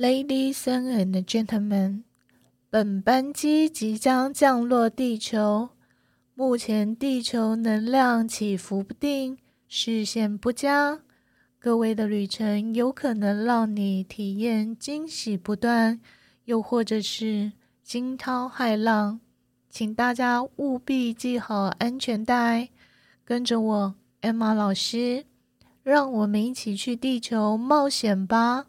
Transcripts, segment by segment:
Ladies and gentlemen，本班机即将降落地球。目前地球能量起伏不定，视线不佳，各位的旅程有可能让你体验惊喜不断，又或者是惊涛骇浪，请大家务必系好安全带，跟着我 Emma 老师，让我们一起去地球冒险吧。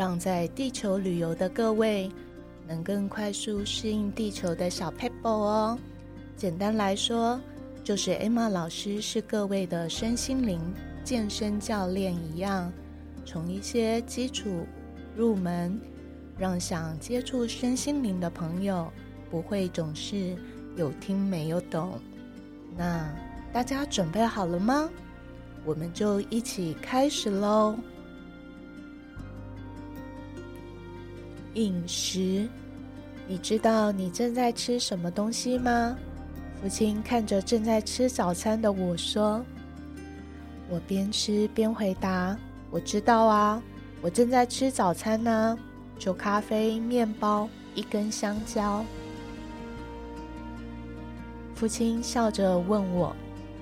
让在地球旅游的各位能更快速适应地球的小 people 哦。简单来说，就是 Emma 老师是各位的身心灵健身教练一样，从一些基础入门，让想接触身心灵的朋友不会总是有听没有懂。那大家准备好了吗？我们就一起开始喽。饮食，你知道你正在吃什么东西吗？父亲看着正在吃早餐的我说：“我边吃边回答，我知道啊，我正在吃早餐呢，就咖啡、面包、一根香蕉。”父亲笑着问我：“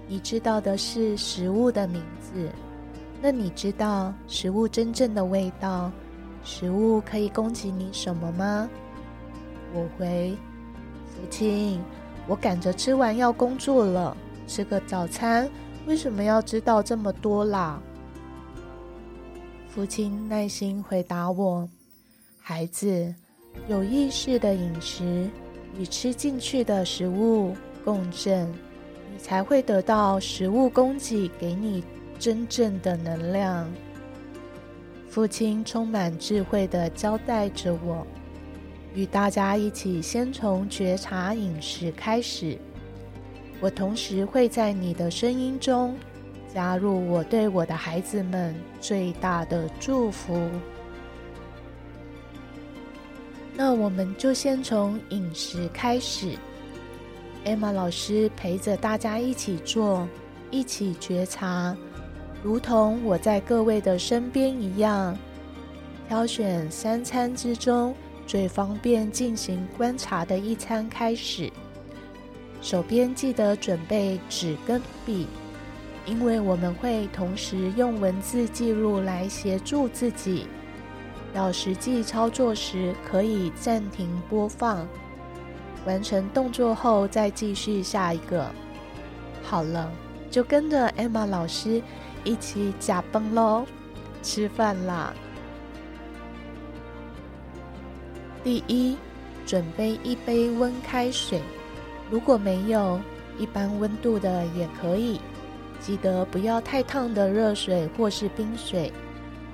你知道的是食物的名字，那你知道食物真正的味道？”食物可以供给你什么吗？我回父亲，我赶着吃完要工作了，吃个早餐为什么要知道这么多啦？父亲耐心回答我：孩子，有意识的饮食与吃进去的食物共振，你才会得到食物供给给你真正的能量。父亲充满智慧的交代着我，与大家一起先从觉察饮食开始。我同时会在你的声音中加入我对我的孩子们最大的祝福。那我们就先从饮食开始。Emma 老师陪着大家一起做，一起觉察。如同我在各位的身边一样，挑选三餐之中最方便进行观察的一餐开始。手边记得准备纸跟笔，因为我们会同时用文字记录来协助自己。到实际操作时，可以暂停播放，完成动作后再继续下一个。好了，就跟着 Emma 老师。一起呷饭喽，吃饭啦！第一，准备一杯温开水，如果没有，一般温度的也可以。记得不要太烫的热水或是冰水，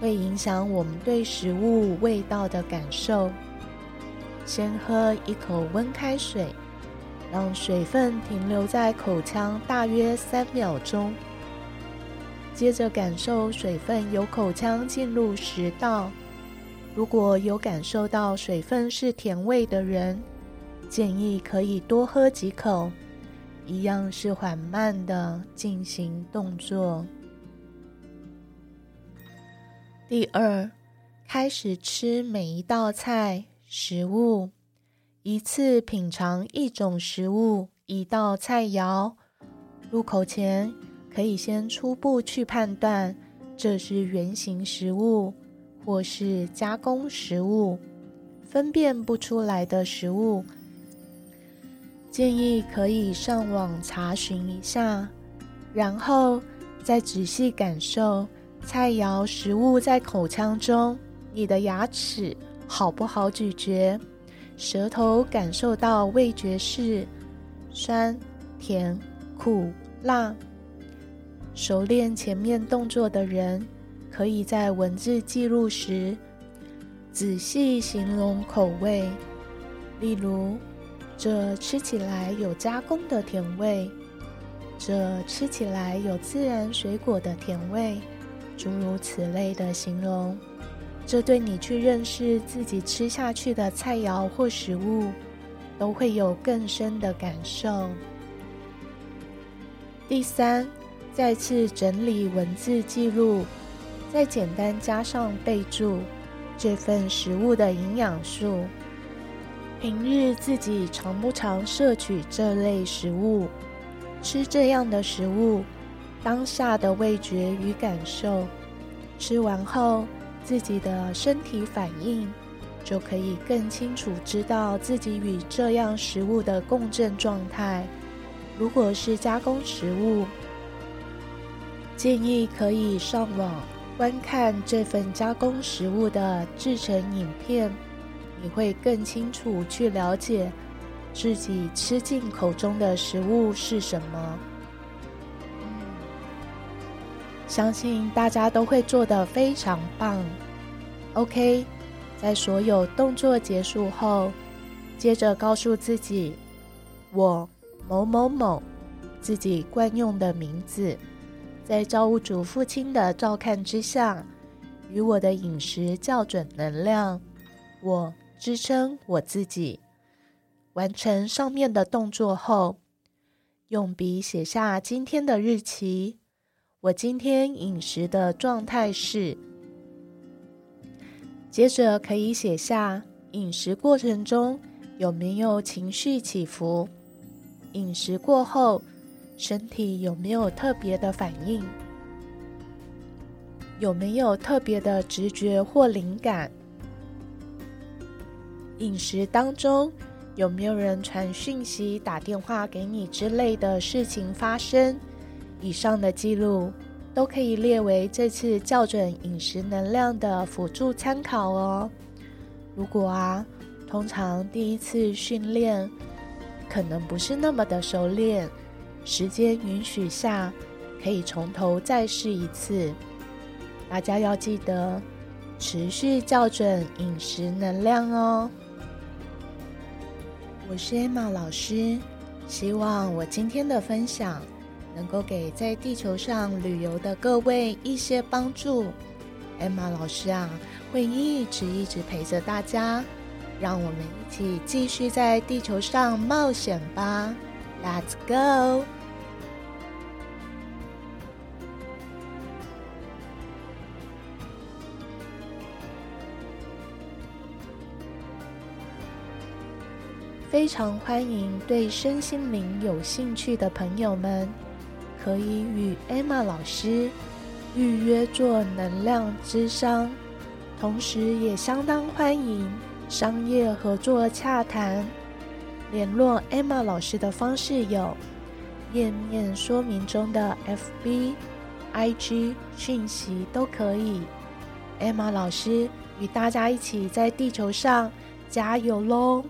会影响我们对食物味道的感受。先喝一口温开水，让水分停留在口腔大约三秒钟。接着感受水分由口腔进入食道，如果有感受到水分是甜味的人，建议可以多喝几口，一样是缓慢的进行动作。第二，开始吃每一道菜食物，一次品尝一种食物一道菜肴，入口前。可以先初步去判断，这是原型食物或是加工食物。分辨不出来的食物，建议可以上网查询一下，然后再仔细感受菜肴食物在口腔中，你的牙齿好不好咀嚼，舌头感受到味觉是酸、甜、苦、辣。熟练前面动作的人，可以在文字记录时，仔细形容口味，例如，这吃起来有加工的甜味，这吃起来有自然水果的甜味，诸如此类的形容，这对你去认识自己吃下去的菜肴或食物，都会有更深的感受。第三，再次整理文字记录，再简单加上备注，这份食物的营养素。平日自己常不常摄取这类食物？吃这样的食物，当下的味觉与感受，吃完后自己的身体反应，就可以更清楚知道自己与这样食物的共振状态。如果是加工食物，建议可以上网观看这份加工食物的制成影片，你会更清楚去了解自己吃进口中的食物是什么。相信大家都会做得非常棒。OK，在所有动作结束后，接着告诉自己：我。某某某，自己惯用的名字，在造物主父亲的照看之下，与我的饮食校准能量，我支撑我自己。完成上面的动作后，用笔写下今天的日期。我今天饮食的状态是。接着可以写下饮食过程中有没有情绪起伏。饮食过后，身体有没有特别的反应？有没有特别的直觉或灵感？饮食当中有没有人传讯息、打电话给你之类的事情发生？以上的记录都可以列为这次校准饮食能量的辅助参考哦。如果啊，通常第一次训练。可能不是那么的熟练，时间允许下，可以从头再试一次。大家要记得持续校准饮食能量哦。我是 Emma 老师，希望我今天的分享能够给在地球上旅游的各位一些帮助。Emma 老师啊，会一直一直陪着大家。让我们一起继续在地球上冒险吧！Let's go！非常欢迎对身心灵有兴趣的朋友们，可以与 Emma 老师预约做能量之商，同时也相当欢迎。商业合作洽谈，联络 Emma 老师的方式有页面说明中的 FB、IG 讯息都可以。Emma 老师与大家一起在地球上加油喽！